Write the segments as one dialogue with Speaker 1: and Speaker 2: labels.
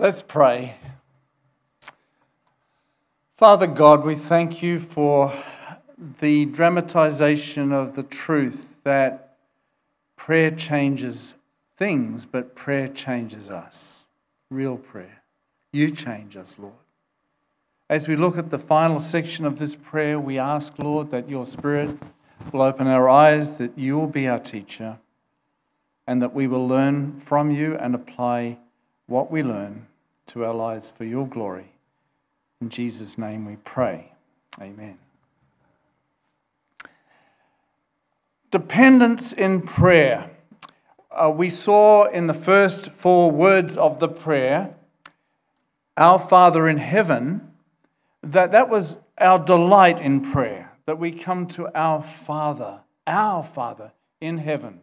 Speaker 1: Let's pray. Father God, we thank you for the dramatization of the truth that prayer changes things, but prayer changes us. Real prayer. You change us, Lord. As we look at the final section of this prayer, we ask, Lord, that your Spirit will open our eyes, that you will be our teacher, and that we will learn from you and apply what we learn to our lives for your glory. In Jesus' name we pray. Amen. Dependence in prayer. Uh, we saw in the first four words of the prayer, Our Father in heaven, that that was our delight in prayer, that we come to our Father, our Father in heaven.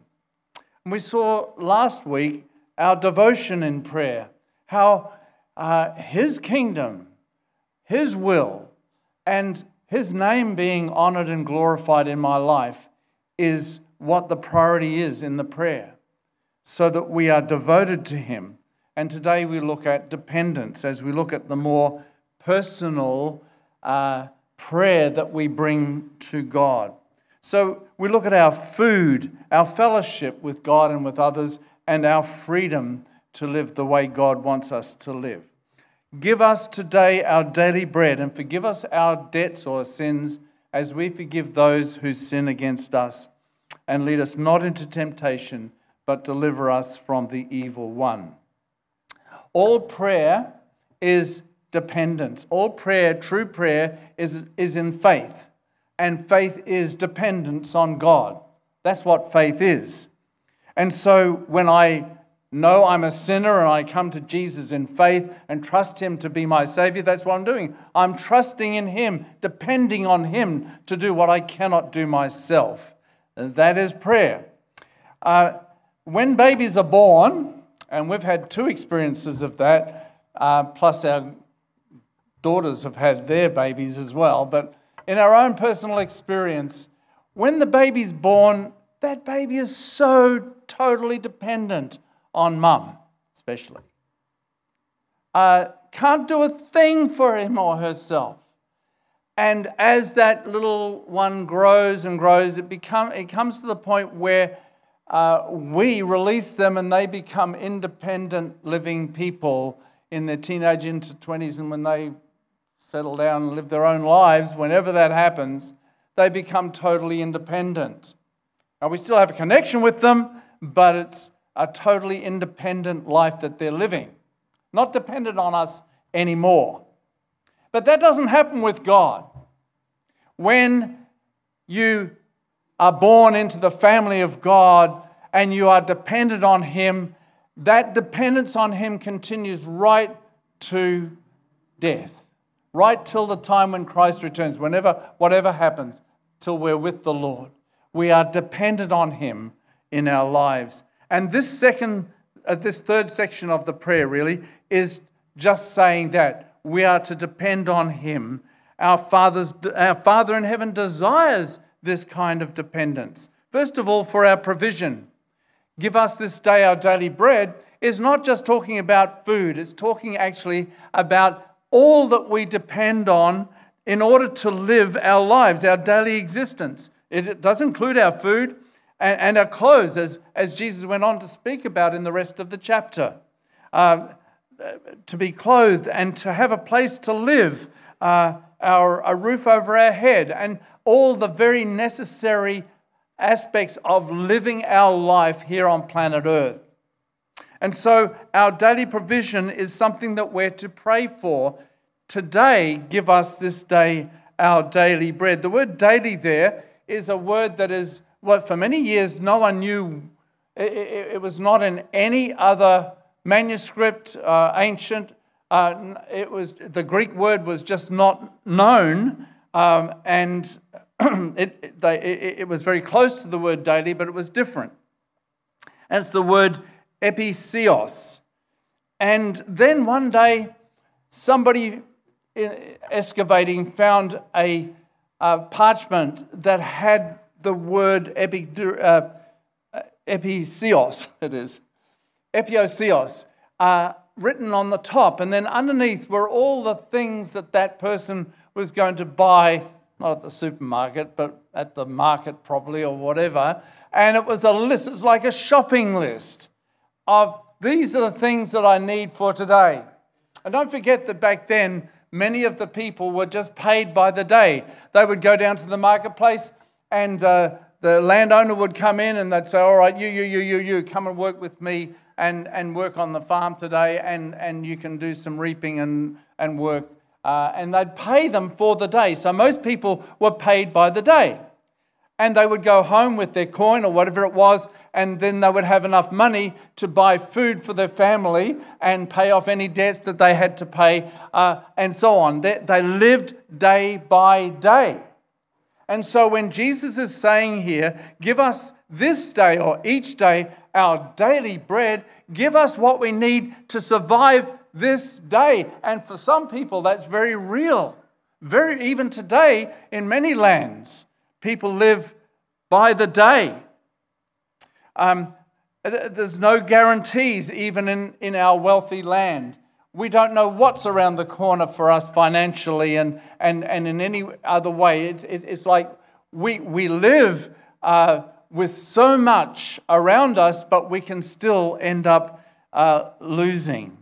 Speaker 1: And we saw last week our devotion in prayer, how uh, His kingdom, His will, and His name being honored and glorified in my life is what the priority is in the prayer, so that we are devoted to Him. And today we look at dependence as we look at the more personal uh, prayer that we bring to God. So we look at our food, our fellowship with God and with others, and our freedom to live the way God wants us to live. Give us today our daily bread and forgive us our debts or sins as we forgive those who sin against us. And lead us not into temptation, but deliver us from the evil one. All prayer is dependence. All prayer, true prayer, is, is in faith. And faith is dependence on God. That's what faith is. And so when I know I'm a sinner and I come to Jesus in faith and trust Him to be my Savior, that's what I'm doing. I'm trusting in Him, depending on Him to do what I cannot do myself. And That is prayer. Uh, when babies are born, and we've had two experiences of that, uh, plus our daughters have had their babies as well, but in our own personal experience, when the baby's born, that baby is so totally dependent on mum, especially. Uh, can't do a thing for him or herself. And as that little one grows and grows, it, become, it comes to the point where uh, we release them and they become independent living people in their teenage into 20s. And when they settle down and live their own lives, whenever that happens, they become totally independent. Now, we still have a connection with them, but it's a totally independent life that they're living, not dependent on us anymore. But that doesn't happen with God. When you are born into the family of God and you are dependent on Him, that dependence on Him continues right to death, right till the time when Christ returns, whenever, whatever happens, till we're with the Lord. We are dependent on Him in our lives. And this second, uh, this third section of the prayer really is just saying that we are to depend on Him. Our, Father's, our Father in heaven desires this kind of dependence. First of all, for our provision. Give us this day our daily bread is not just talking about food, it's talking actually about all that we depend on in order to live our lives, our daily existence. It does include our food, and, and our clothes, as, as Jesus went on to speak about in the rest of the chapter. Uh, to be clothed and to have a place to live, uh, our, a roof over our head, and all the very necessary aspects of living our life here on planet Earth. And so, our daily provision is something that we're to pray for. Today, give us this day our daily bread. The word daily there is a word that is well, for many years, no one knew. It, it, it was not in any other manuscript, uh, ancient. Uh, it was the Greek word was just not known, um, and it, they, it, was very close to the word daily, but it was different. And it's the word episios. And then one day, somebody excavating found a, a parchment that had the word epi, uh, episios, it is, epiousios, uh, written on the top, and then underneath were all the things that that person was going to buy, not at the supermarket, but at the market probably or whatever. And it was a list, it's like a shopping list of these are the things that I need for today. And don't forget that back then, many of the people were just paid by the day. They would go down to the marketplace and uh, the landowner would come in and they'd say, All right, you, you, you, you, you, come and work with me and, and work on the farm today, and, and you can do some reaping and, and work. Uh, and they'd pay them for the day. So most people were paid by the day. And they would go home with their coin or whatever it was, and then they would have enough money to buy food for their family and pay off any debts that they had to pay, uh, and so on. They, they lived day by day. And so when Jesus is saying here, give us this day or each day our daily bread, give us what we need to survive this day. And for some people, that's very real. Very, even today, in many lands, people live by the day. Um, there's no guarantees, even in, in our wealthy land. We don't know what's around the corner for us financially and, and, and in any other way. It's, it's like we, we live uh, with so much around us, but we can still end up uh, losing.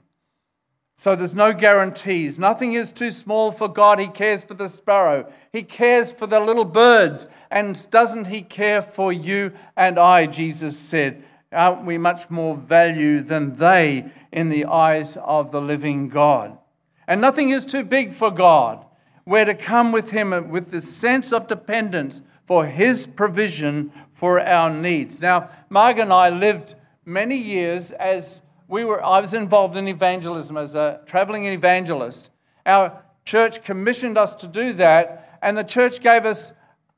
Speaker 1: So there's no guarantees. Nothing is too small for God. He cares for the sparrow, He cares for the little birds. And doesn't He care for you and I? Jesus said. Aren't we much more value than they in the eyes of the living God? And nothing is too big for God. We're to come with Him with this sense of dependence for His provision for our needs. Now, Marg and I lived many years as we were, I was involved in evangelism as a traveling evangelist. Our church commissioned us to do that, and the church gave us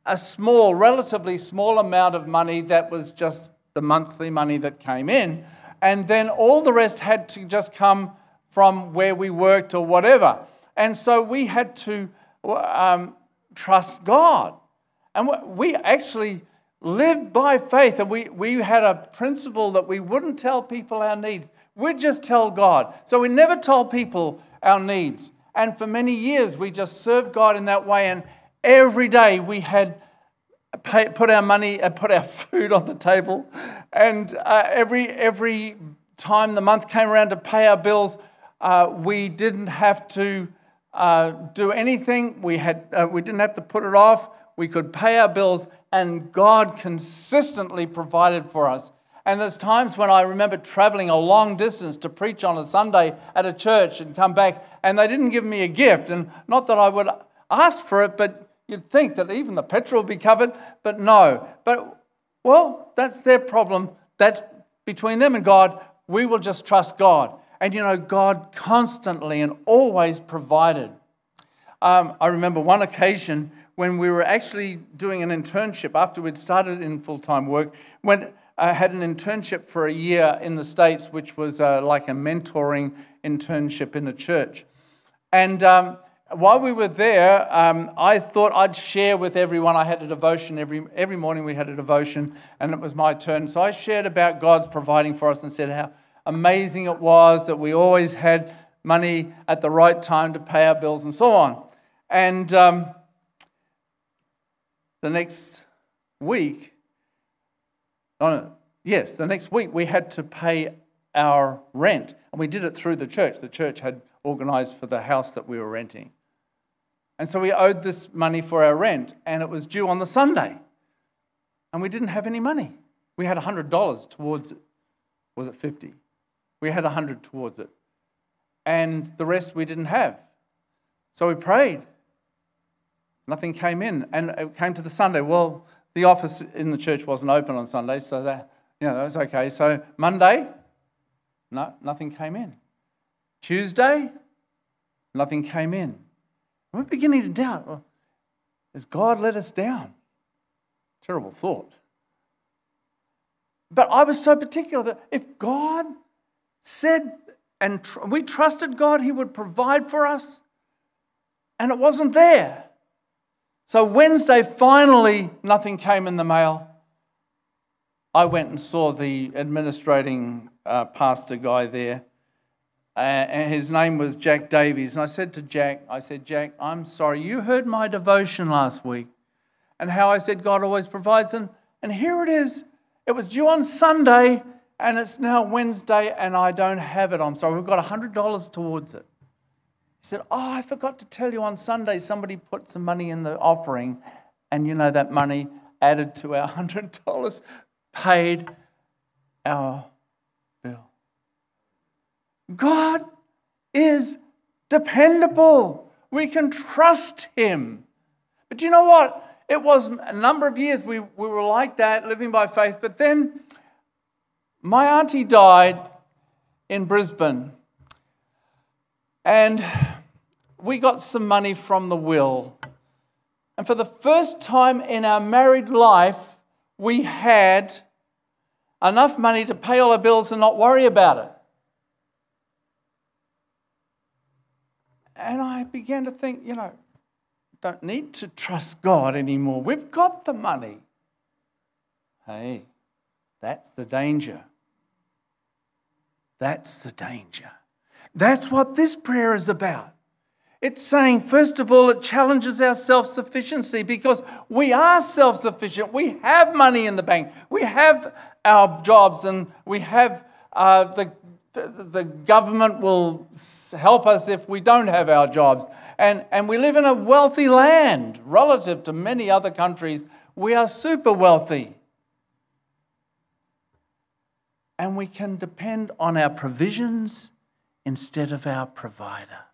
Speaker 1: a small, relatively small amount of money that was just the monthly money that came in. And then all the rest had to just come from where we worked or whatever. And so we had to um, trust God. And we actually lived by faith. And we, we had a principle that we wouldn't tell people our needs, we'd just tell God. So we never told people our needs. And for many years, we just served God in that way. And every day we had pay, put our money, uh, put our food on the table. And uh, every, every time the month came around to pay our bills, uh, we didn't have to uh, do anything. We, had, uh, we didn't have to put it off. We could pay our bills and God consistently provided for us. And there's times when I remember traveling a long distance to preach on a Sunday at a church and come back, and they didn't give me a gift. And not that I would ask for it, but you'd think that even the petrol would be covered, but no. But, well, that's their problem. That's between them and God. We will just trust God. And you know, God constantly and always provided. Um, I remember one occasion when we were actually doing an internship after we'd started in full time work. When I had an internship for a year in the States, which was uh, like a mentoring internship in a church. And um, while we were there, um, I thought I'd share with everyone. I had a devotion every, every morning, we had a devotion, and it was my turn. So I shared about God's providing for us and said how amazing it was that we always had money at the right time to pay our bills and so on. And um, the next week, no, yes, the next week we had to pay our rent. And we did it through the church. The church had organized for the house that we were renting. And so we owed this money for our rent, and it was due on the Sunday. And we didn't have any money. We had $100 towards it. Was it 50? We had 100 towards it. And the rest we didn't have. So we prayed. Nothing came in. And it came to the Sunday. Well, the office in the church wasn't open on Sunday, so that, you know, that was okay. So Monday, no, nothing came in. Tuesday, nothing came in. We're beginning to doubt well, has God let us down? Terrible thought. But I was so particular that if God said and tr- we trusted God, He would provide for us, and it wasn't there. So Wednesday, finally, nothing came in the mail. I went and saw the administrating uh, pastor guy there uh, and his name was Jack Davies. And I said to Jack, I said, Jack, I'm sorry, you heard my devotion last week and how I said God always provides. And, and here it is. It was due on Sunday and it's now Wednesday and I don't have it. I'm sorry, we've got $100 towards it. He said, Oh, I forgot to tell you on Sunday, somebody put some money in the offering, and you know that money added to our $100 paid our God is dependable. We can trust Him. But you know what? It was a number of years we, we were like that, living by faith. But then my auntie died in Brisbane. And we got some money from the will. And for the first time in our married life, we had enough money to pay all our bills and not worry about it. And I began to think, you know, don't need to trust God anymore. We've got the money. Hey, that's the danger. That's the danger. That's what this prayer is about. It's saying, first of all, it challenges our self sufficiency because we are self sufficient. We have money in the bank, we have our jobs, and we have uh, the the government will help us if we don't have our jobs. And, and we live in a wealthy land relative to many other countries. We are super wealthy. And we can depend on our provisions instead of our provider.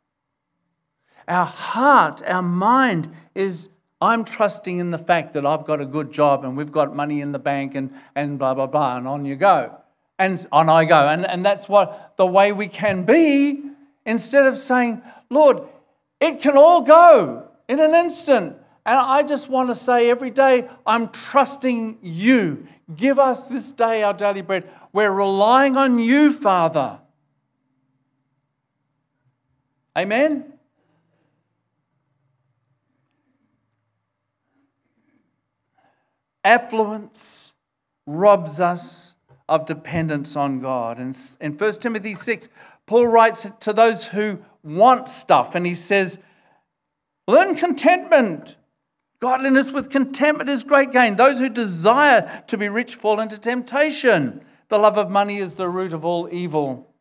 Speaker 1: Our heart, our mind is I'm trusting in the fact that I've got a good job and we've got money in the bank and, and blah, blah, blah, and on you go and on I go. And, and that's what the way we can be instead of saying, Lord, it can all go in an instant. And I just want to say every day, I'm trusting you. Give us this day our daily bread. We're relying on you, Father. Amen? Affluence robs us of dependence on God. And in 1 Timothy 6, Paul writes to those who want stuff, and he says, Learn contentment. Godliness with contentment is great gain. Those who desire to be rich fall into temptation. The love of money is the root of all evil.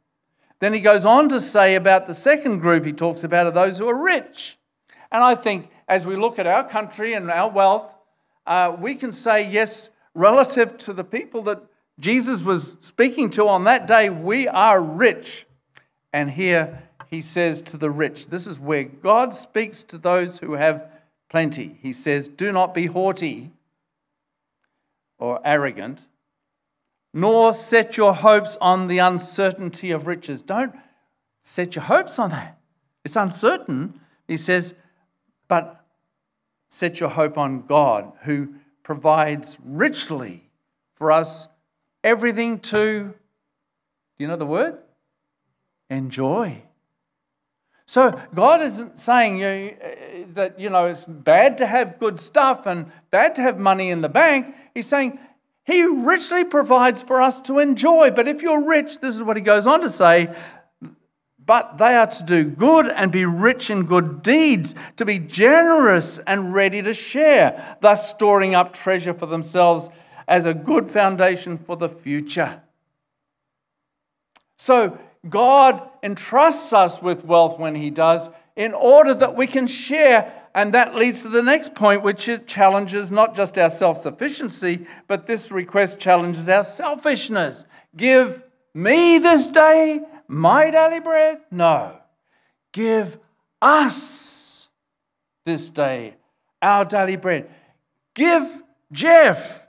Speaker 1: Then he goes on to say about the second group he talks about are those who are rich. And I think as we look at our country and our wealth, uh, we can say, yes, relative to the people that Jesus was speaking to on that day, we are rich. And here he says to the rich, this is where God speaks to those who have plenty. He says, Do not be haughty or arrogant, nor set your hopes on the uncertainty of riches. Don't set your hopes on that. It's uncertain. He says, but set your hope on God who provides richly for us everything to, do you know the word? Enjoy. So God isn't saying you, uh, that you know it's bad to have good stuff and bad to have money in the bank. He's saying He richly provides for us to enjoy. But if you're rich, this is what He goes on to say. But they are to do good and be rich in good deeds, to be generous and ready to share, thus storing up treasure for themselves as a good foundation for the future. So, God entrusts us with wealth when He does in order that we can share. And that leads to the next point, which challenges not just our self sufficiency, but this request challenges our selfishness. Give me this day my daily bread? No. Give us this day our daily bread. Give Jeff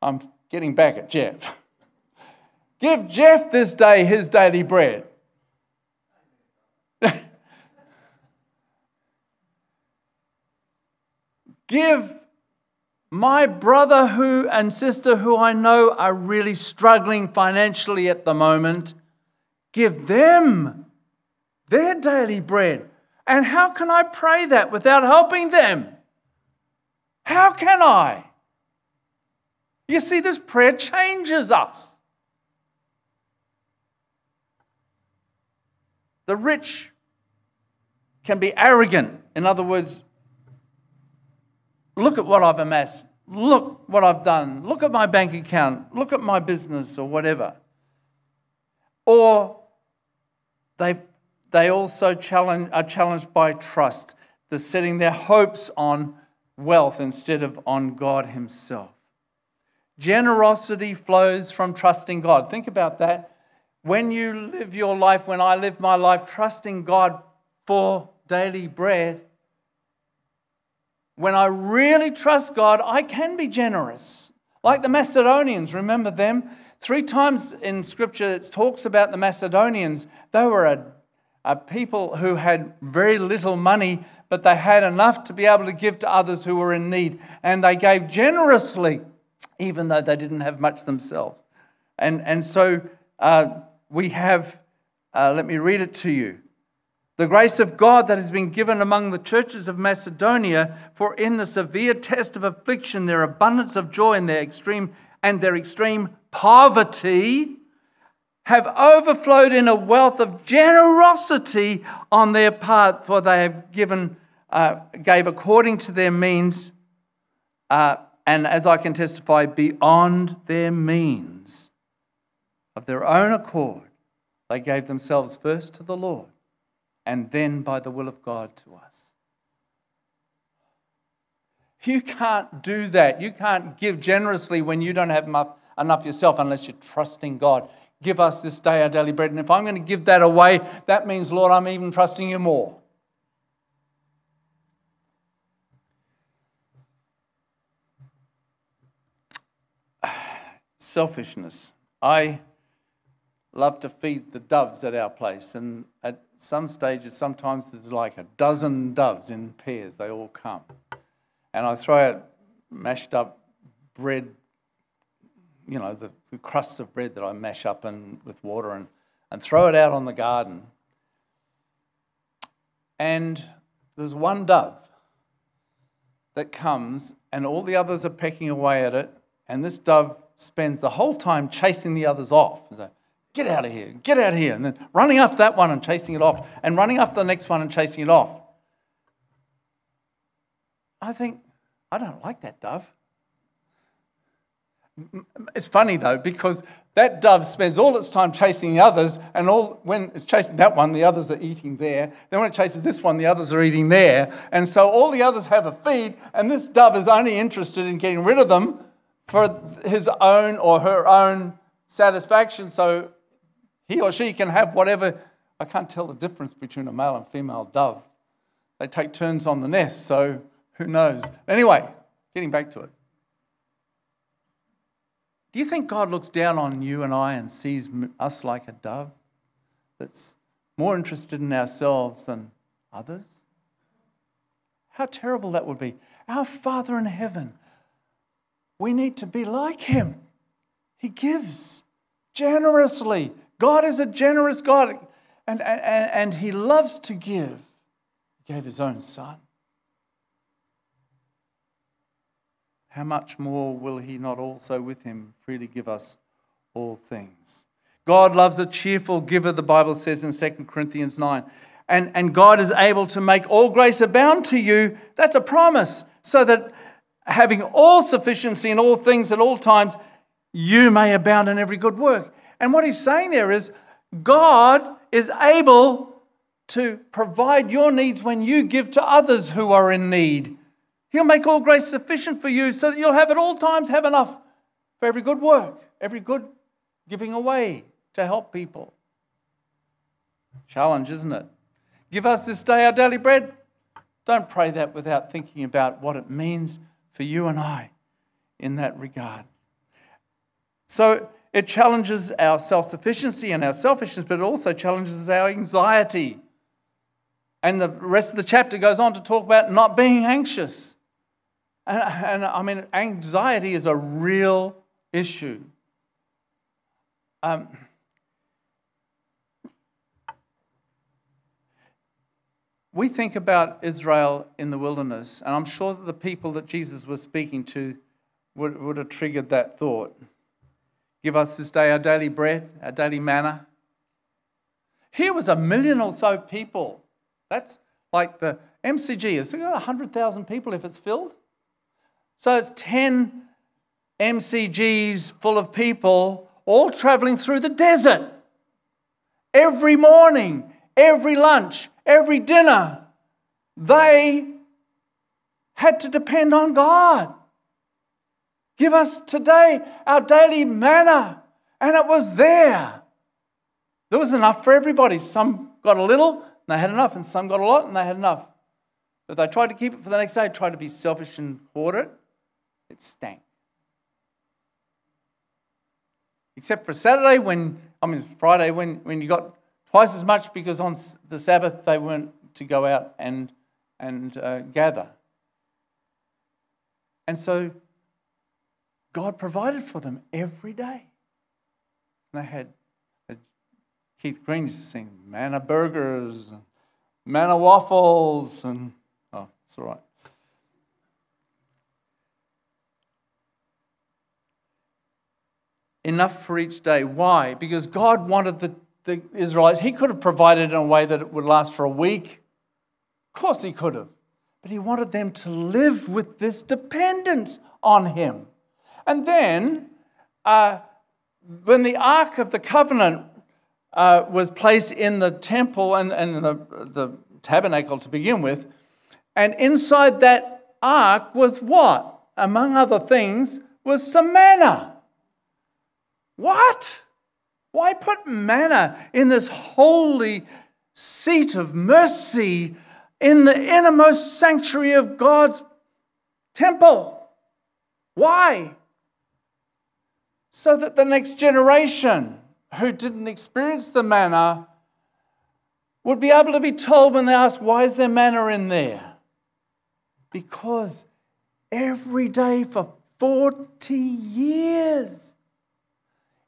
Speaker 1: I'm getting back at Jeff. Give Jeff this day his daily bread. Give my brother who and sister who I know are really struggling financially at the moment, give them their daily bread. And how can I pray that without helping them? How can I? You see, this prayer changes us. The rich can be arrogant. In other words, look at what I've amassed. Look what I've done. Look at my bank account. Look at my business or whatever. Or they they also challenge, are challenged by trust. They're setting their hopes on wealth instead of on God Himself. Generosity flows from trusting God. Think about that. When you live your life, when I live my life trusting God for daily bread, when I really trust God, I can be generous. Like the Macedonians, remember them? Three times in Scripture it talks about the Macedonians. They were a, a people who had very little money, but they had enough to be able to give to others who were in need. And they gave generously, even though they didn't have much themselves. And, and so uh, we have, uh, let me read it to you. The grace of God that has been given among the churches of Macedonia, for in the severe test of affliction, their abundance of joy and their extreme and their extreme poverty have overflowed in a wealth of generosity on their part, for they have given, uh, gave according to their means, uh, and as I can testify, beyond their means. Of their own accord, they gave themselves first to the Lord and then by the will of God to us. You can't do that. You can't give generously when you don't have enough, yourself unless you're trusting God. Give us this day our daily bread. And if I'm going to give that away, that means, Lord, I'm even trusting you more. Selfishness. I love to feed the doves at our place. And at some stages, sometimes there's like a dozen doves in pairs, they all come. And I throw out mashed up bread, you know, the, the crusts of bread that I mash up and, with water and, and throw it out on the garden. And there's one dove that comes, and all the others are pecking away at it. And this dove spends the whole time chasing the others off get out of here, get out of here. And then running after that one and chasing it off, and running after the next one and chasing it off. I think, I don't like that dove. It's funny though, because that dove spends all its time chasing the others, and all when it's chasing that one, the others are eating there. Then when it chases this one, the others are eating there. And so all the others have a feed, and this dove is only interested in getting rid of them for his own or her own satisfaction. So he or she can have whatever. I can't tell the difference between a male and female dove. They take turns on the nest, so who knows? Anyway, getting back to it. Do you think God looks down on you and I and sees us like a dove that's more interested in ourselves than others? How terrible that would be. Our Father in heaven, we need to be like Him. He gives generously, God is a generous God, and, and, and He loves to give. He gave His own Son. How much more will He not also with Him freely give us all things? God loves a cheerful giver, the Bible says in 2 Corinthians 9. And, and God is able to make all grace abound to you. That's a promise. So that having all sufficiency in all things at all times, you may abound in every good work. And what he's saying there is God is able to provide your needs when you give to others who are in need. He'll make all grace sufficient for you so that you'll have at all times have enough for every good work, every good giving away to help people. Challenge, isn't it? Give us this day our daily bread. Don't pray that without thinking about what it means for you and I in that regard. So, it challenges our self sufficiency and our selfishness, but it also challenges our anxiety. And the rest of the chapter goes on to talk about not being anxious. And, and I mean, anxiety is a real issue. Um, we think about Israel in the wilderness, and I'm sure that the people that Jesus was speaking to would, would have triggered that thought. Give us this day our daily bread, our daily manna. Here was a million or so people. That's like the MCG. Is got 100,000 people if it's filled? So it's 10 MCGs full of people all traveling through the desert. Every morning, every lunch, every dinner, they had to depend on God. Give us today our daily manna. And it was there. There was enough for everybody. Some got a little, and they had enough, and some got a lot, and they had enough. But they tried to keep it for the next day, tried to be selfish and hoard it. It stank. Except for Saturday, when, I mean, Friday, when, when you got twice as much because on the Sabbath they weren't to go out and, and uh, gather. And so God provided for them every day. And they had, uh, Keith Green used to sing manna burgers, and manna waffles, and oh, it's all right. Enough for each day. Why? Because God wanted the, the Israelites, He could have provided in a way that it would last for a week. Of course, He could have. But he wanted them to live with this dependence on him. And then, uh, when the Ark of the Covenant uh, was placed in the temple and, and the, the tabernacle to begin with, and inside that ark was what? Among other things, was some manna. What? Why put manna in this holy seat of mercy in the innermost sanctuary of God's temple. Why? So that the next generation who didn't experience the manna would be able to be told when they ask, Why is there manna in there? Because every day for 40 years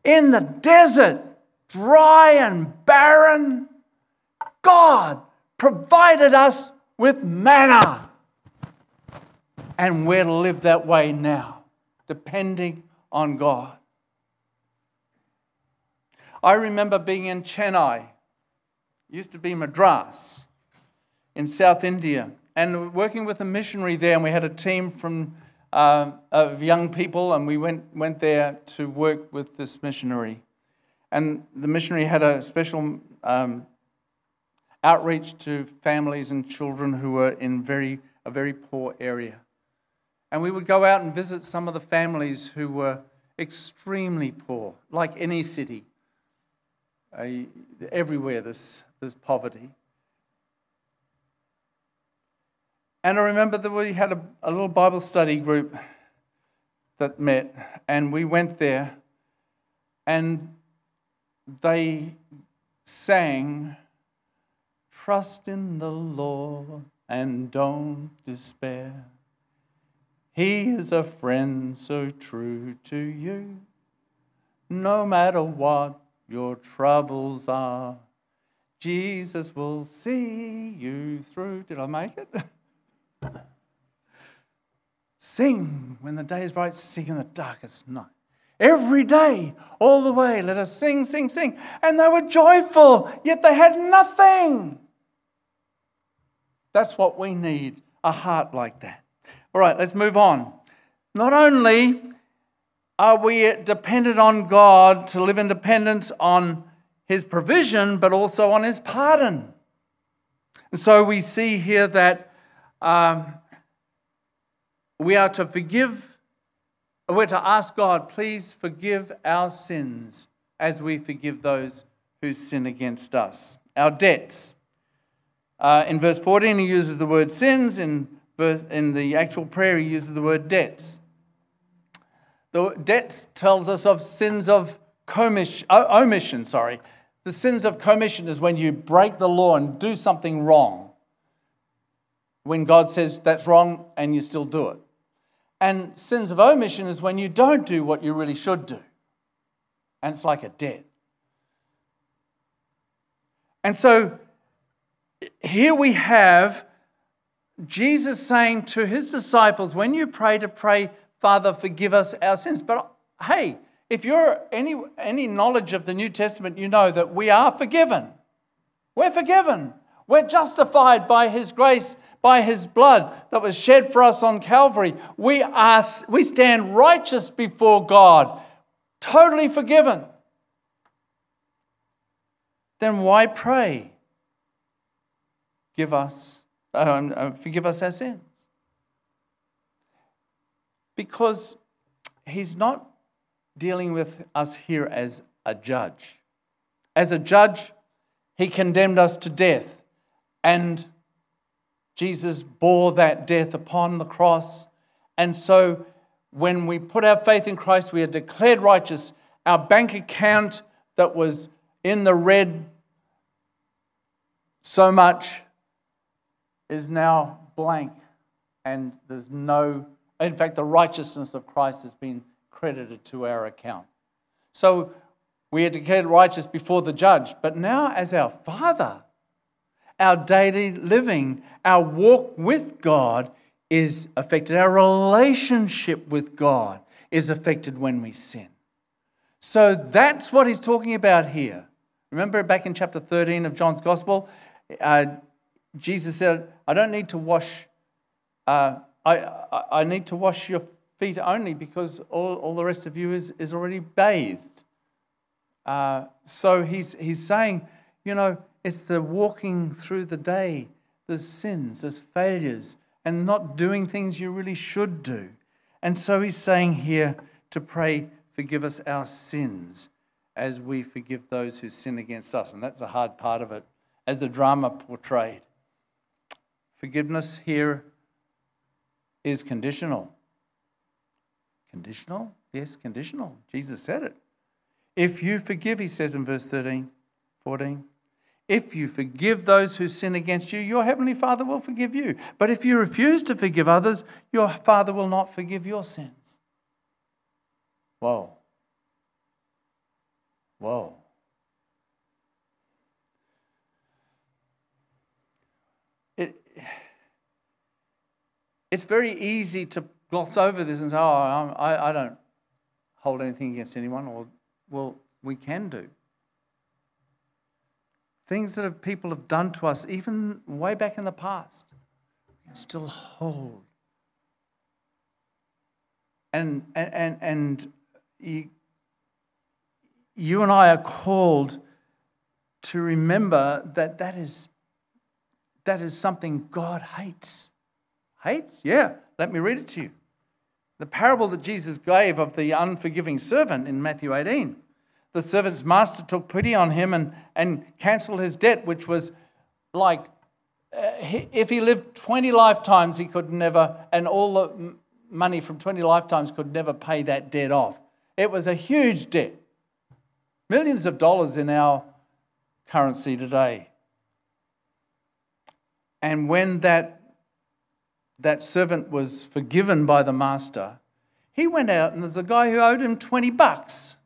Speaker 1: in the desert, dry and barren, God provided us with manna. And we're to live that way now, depending on God. I remember being in Chennai, used to be Madras, in South India, and working with a missionary there. And we had a team from uh, of young people, and we went went there to work with this missionary. And the missionary had a special um, outreach to families and children who were in very, a very poor area. And we would go out and visit some of the families who were extremely poor, like any city. Uh, everywhere there's, there's poverty. And I remember that we had a, a little Bible study group that met, and we went there, and they sang Trust in the Lord and don't despair. He is a friend so true to you. No matter what your troubles are, Jesus will see you through. Did I make it? sing when the day is bright, sing in the darkest night. Every day, all the way, let us sing, sing, sing. And they were joyful, yet they had nothing. That's what we need a heart like that. All right, let's move on. Not only are we dependent on God to live in dependence on His provision, but also on His pardon. And so we see here that um, we are to forgive, we're to ask God, please forgive our sins as we forgive those who sin against us, our debts. Uh, in verse 14, he uses the word sins. In, verse, in the actual prayer, he uses the word debts. The debts tells us of sins of commission, omission, sorry. The sins of commission is when you break the law and do something wrong. When God says that's wrong and you still do it. And sins of omission is when you don't do what you really should do. And it's like a debt. And so here we have Jesus saying to his disciples, when you pray to pray, Father, forgive us our sins. But hey, if you're any, any knowledge of the New Testament, you know that we are forgiven. We're forgiven. We're justified by His grace, by His blood that was shed for us on Calvary. We, are, we stand righteous before God, totally forgiven. Then why pray? Give us, uh, forgive us our sins. Because He's not dealing with us here as a judge. As a judge, He condemned us to death. And Jesus bore that death upon the cross. And so when we put our faith in Christ, we are declared righteous. Our bank account that was in the red so much is now blank. And there's no, in fact, the righteousness of Christ has been credited to our account. So we are declared righteous before the judge. But now, as our Father, our daily living, our walk with God is affected. Our relationship with God is affected when we sin. So that's what he's talking about here. Remember back in chapter 13 of John's Gospel, uh, Jesus said, I don't need to wash, uh, I, I need to wash your feet only because all, all the rest of you is, is already bathed. Uh, so he's, he's saying, you know, it's the walking through the day. There's sins, there's failures, and not doing things you really should do. And so he's saying here to pray, forgive us our sins as we forgive those who sin against us. And that's the hard part of it, as the drama portrayed. Forgiveness here is conditional. Conditional? Yes, conditional. Jesus said it. If you forgive, he says in verse 13, 14, if you forgive those who sin against you, your heavenly Father will forgive you. But if you refuse to forgive others, your Father will not forgive your sins. Whoa. Whoa. It, it's very easy to gloss over this and say, oh, I, I don't hold anything against anyone. Or, well, we can do things that have, people have done to us, even way back in the past, still hold. And, and, and you, you and I are called to remember that that is, that is something God hates. Hates? Yeah. Let me read it to you. The parable that Jesus gave of the unforgiving servant in Matthew 18 the servant's master took pity on him and, and cancelled his debt, which was like uh, if he lived 20 lifetimes, he could never, and all the money from 20 lifetimes could never pay that debt off. It was a huge debt. Millions of dollars in our currency today. And when that, that servant was forgiven by the master, he went out and there's a guy who owed him 20 bucks.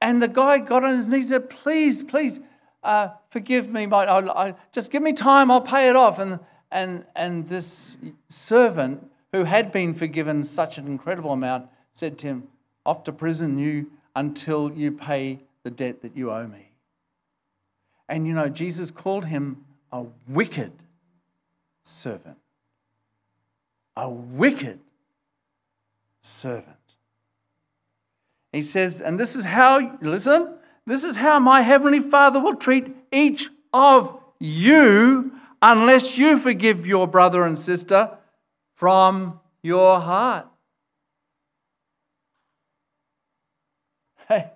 Speaker 1: And the guy got on his knees and said, Please, please, uh, forgive me. My, I, I, just give me time, I'll pay it off. And, and, and this servant, who had been forgiven such an incredible amount, said to him, Off to prison you until you pay the debt that you owe me. And you know, Jesus called him a wicked servant. A wicked servant. He says, and this is how, listen, this is how my heavenly Father will treat each of you unless you forgive your brother and sister from your heart. Hey,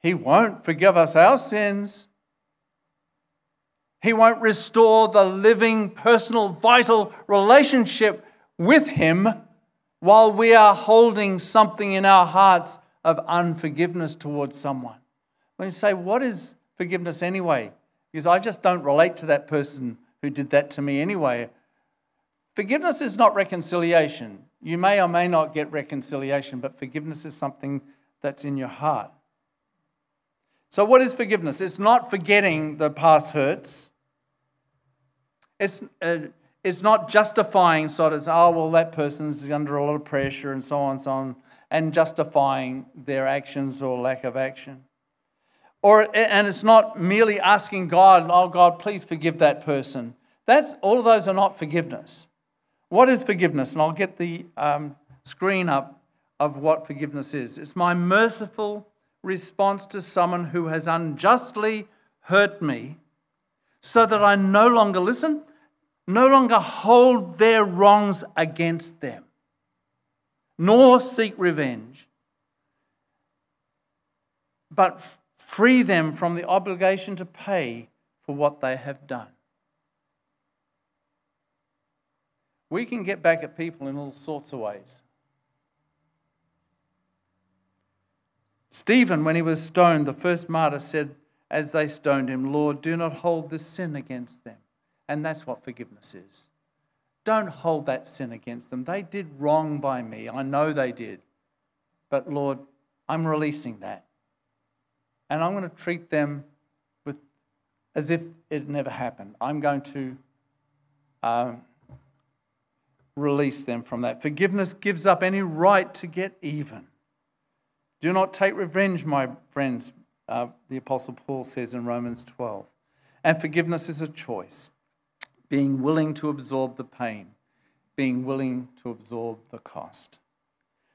Speaker 1: he won't forgive us our sins. He won't restore the living, personal, vital relationship with Him while we are holding something in our hearts of unforgiveness towards someone. When you say, What is forgiveness anyway? Because I just don't relate to that person who did that to me anyway. Forgiveness is not reconciliation. You may or may not get reconciliation, but forgiveness is something that's in your heart. So, what is forgiveness? It's not forgetting the past hurts. It's, uh, it's not justifying sort of, oh, well, that person's under a lot of pressure and so on and so on, and justifying their actions or lack of action. Or, and it's not merely asking God, oh God, please forgive that person. That's, all of those are not forgiveness. What is forgiveness? And I'll get the um, screen up of what forgiveness is. It's my merciful response to someone who has unjustly hurt me so that I no longer listen, no longer hold their wrongs against them, nor seek revenge, but free them from the obligation to pay for what they have done. We can get back at people in all sorts of ways. Stephen, when he was stoned, the first martyr said, as they stoned him, Lord, do not hold this sin against them. And that's what forgiveness is. Don't hold that sin against them. They did wrong by me. I know they did. But Lord, I'm releasing that. And I'm going to treat them with, as if it never happened. I'm going to um, release them from that. Forgiveness gives up any right to get even. Do not take revenge, my friends, uh, the Apostle Paul says in Romans 12. And forgiveness is a choice, being willing to absorb the pain, being willing to absorb the cost.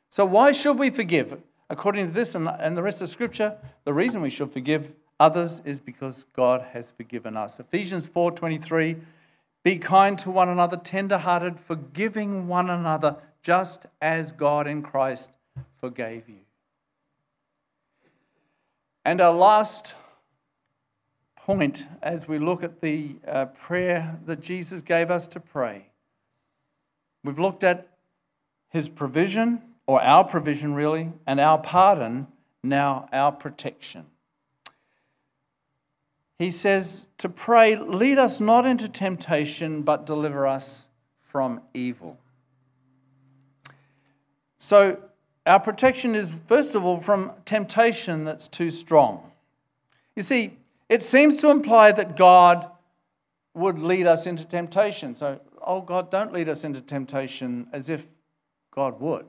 Speaker 1: So, why should we forgive? According to this and, and the rest of Scripture, the reason we should forgive others is because God has forgiven us. Ephesians 4:23 Be kind to one another, tender-hearted, forgiving one another, just as God in Christ forgave you. And our last point as we look at the uh, prayer that Jesus gave us to pray, we've looked at his provision, or our provision really, and our pardon, now our protection. He says to pray, lead us not into temptation, but deliver us from evil. So, our protection is, first of all, from temptation that's too strong. You see, it seems to imply that God would lead us into temptation. So, oh God, don't lead us into temptation as if God would.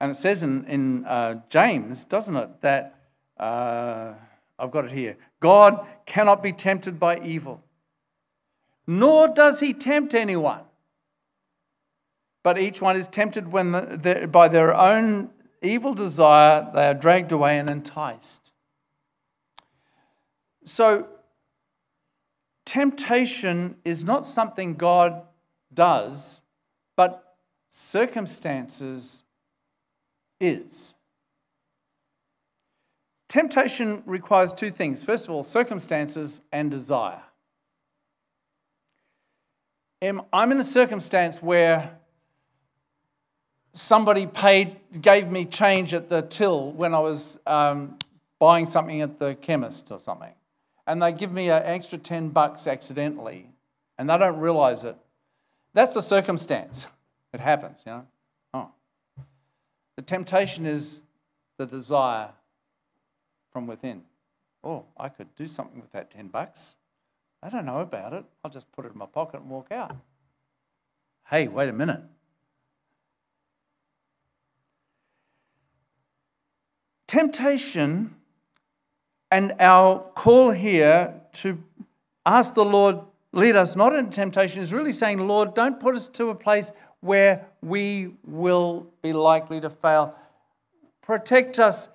Speaker 1: And it says in, in uh, James, doesn't it, that uh, I've got it here God cannot be tempted by evil, nor does he tempt anyone. But each one is tempted when the, by their own evil desire, they are dragged away and enticed. So, temptation is not something God does, but circumstances is. Temptation requires two things. First of all, circumstances and desire. I'm in a circumstance where somebody paid, gave me change at the till when I was um, buying something at the chemist or something. And they give me an extra 10 bucks accidentally, and they don't realize it. That's the circumstance. It happens, you know. Oh. The temptation is the desire from within. Oh, I could do something with that 10 bucks. I don't know about it. I'll just put it in my pocket and walk out. Hey, wait a minute. temptation and our call here to ask the Lord, lead us not into temptation, is really saying, Lord, don't put us to a place where we will be likely to fail. Protect us,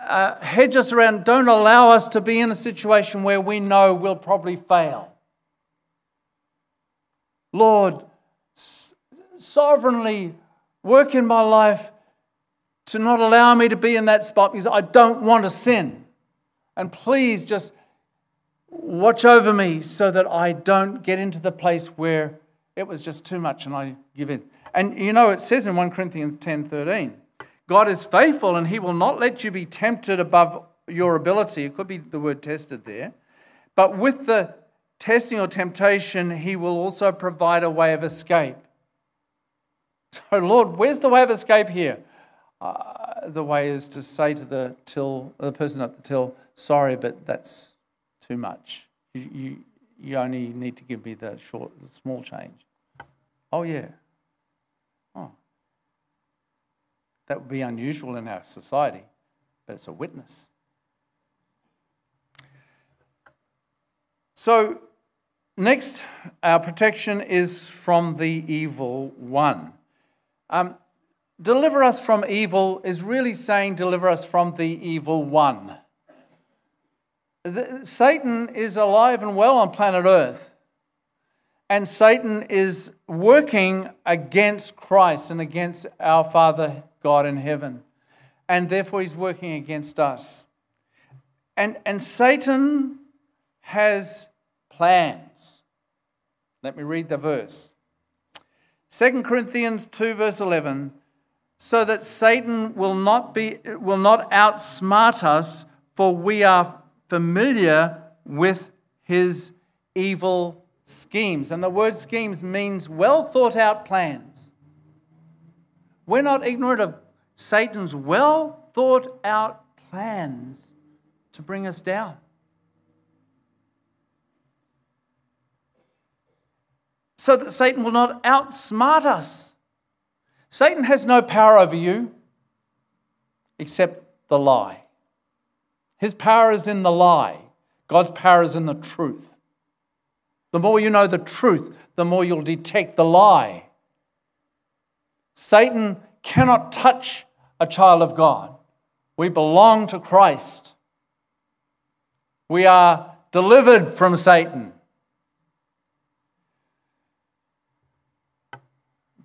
Speaker 1: uh, hedge us around. Don't allow us to be in a situation where we know we'll probably fail. Lord, sovereignly work in my life to not allow me to be in that spot because I don't want to sin. And please just watch over me so that I don't get into the place where it was just too much and I give in. And you know, it says in 1 Corinthians 10 13, God is faithful and he will not let you be tempted above your ability. It could be the word tested there. But with the testing or temptation, he will also provide a way of escape. So, Lord, where's the way of escape here? uh, the way is to say to the till, the person at the till, sorry, but that's too much. You, you, you only need to give me the short, the small change. Oh, yeah. Oh. That would be unusual in our society, but it's a witness. So, next, our protection is from the evil one. Um, deliver us from evil is really saying deliver us from the evil one. Satan is alive and well on planet Earth. And Satan is working against Christ and against our Father God in heaven. And therefore, he's working against us. And, and Satan has plans. Let me read the verse. 2 Corinthians 2, verse 11 so that Satan will not, be, will not outsmart us, for we are familiar with his evil schemes. And the word schemes means well thought out plans. We're not ignorant of Satan's well thought out plans to bring us down. So that Satan will not outsmart us. Satan has no power over you except the lie. His power is in the lie. God's power is in the truth. The more you know the truth, the more you'll detect the lie. Satan cannot touch a child of God. We belong to Christ. We are delivered from Satan.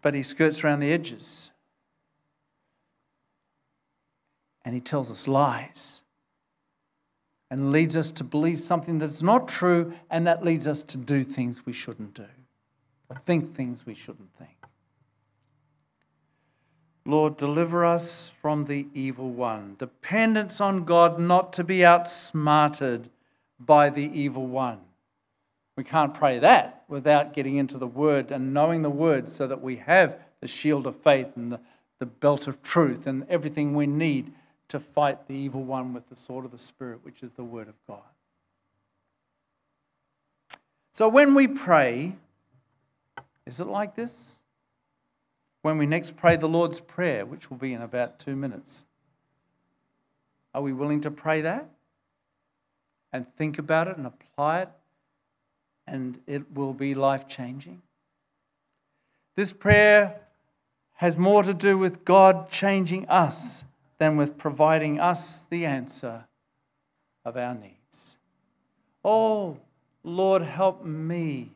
Speaker 1: But he skirts around the edges. And he tells us lies and leads us to believe something that's not true, and that leads us to do things we shouldn't do, or think things we shouldn't think. Lord, deliver us from the evil one. Dependence on God not to be outsmarted by the evil one. We can't pray that without getting into the Word and knowing the Word so that we have the shield of faith and the, the belt of truth and everything we need to fight the evil one with the sword of the Spirit, which is the Word of God. So when we pray, is it like this? When we next pray the Lord's Prayer, which will be in about two minutes, are we willing to pray that and think about it and apply it, and it will be life changing? This prayer has more to do with God changing us than with providing us the answer of our needs. Oh, Lord, help me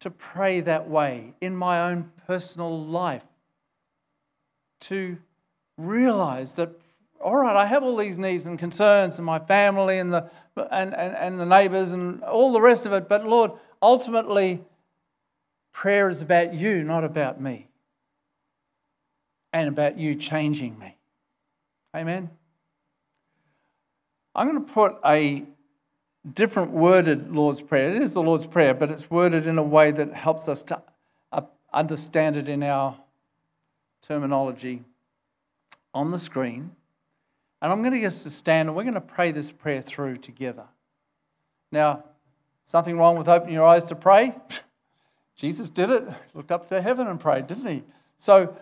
Speaker 1: to pray that way in my own personal life, to realize that, all right, I have all these needs and concerns and my family and the, and, and, and the neighbors and all the rest of it, but Lord, ultimately, prayer is about you, not about me, and about you changing me. Amen. I'm going to put a different worded Lord's Prayer. It is the Lord's Prayer, but it's worded in a way that helps us to uh, understand it in our terminology on the screen. And I'm going to get us to stand and we're going to pray this prayer through together. Now, something wrong with opening your eyes to pray? Jesus did it. He looked up to heaven and prayed, didn't he? So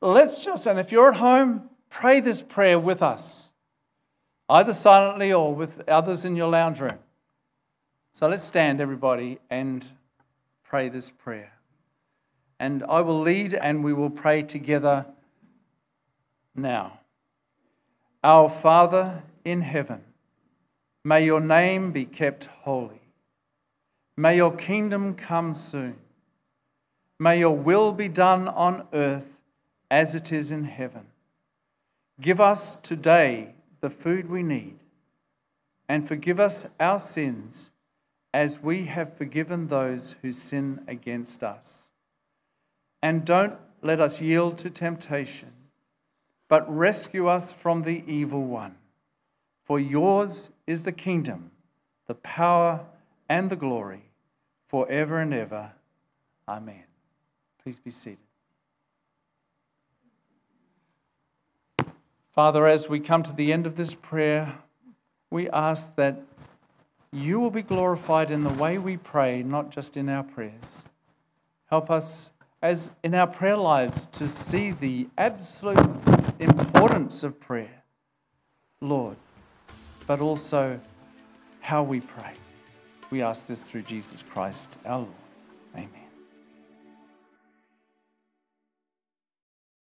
Speaker 1: let's just, and if you're at home, Pray this prayer with us, either silently or with others in your lounge room. So let's stand, everybody, and pray this prayer. And I will lead and we will pray together now. Our Father in heaven, may your name be kept holy. May your kingdom come soon. May your will be done on earth as it is in heaven. Give us today the food we need, and forgive us our sins as we have forgiven those who sin against us. And don't let us yield to temptation, but rescue us from the evil one. For yours is the kingdom, the power, and the glory, forever and ever. Amen. Please be seated. Father, as we come to the end of this prayer, we ask that you will be glorified in the way we pray, not just in our prayers. Help us, as in our prayer lives, to see the absolute importance of prayer, Lord, but also how we pray. We ask this through Jesus Christ our Lord.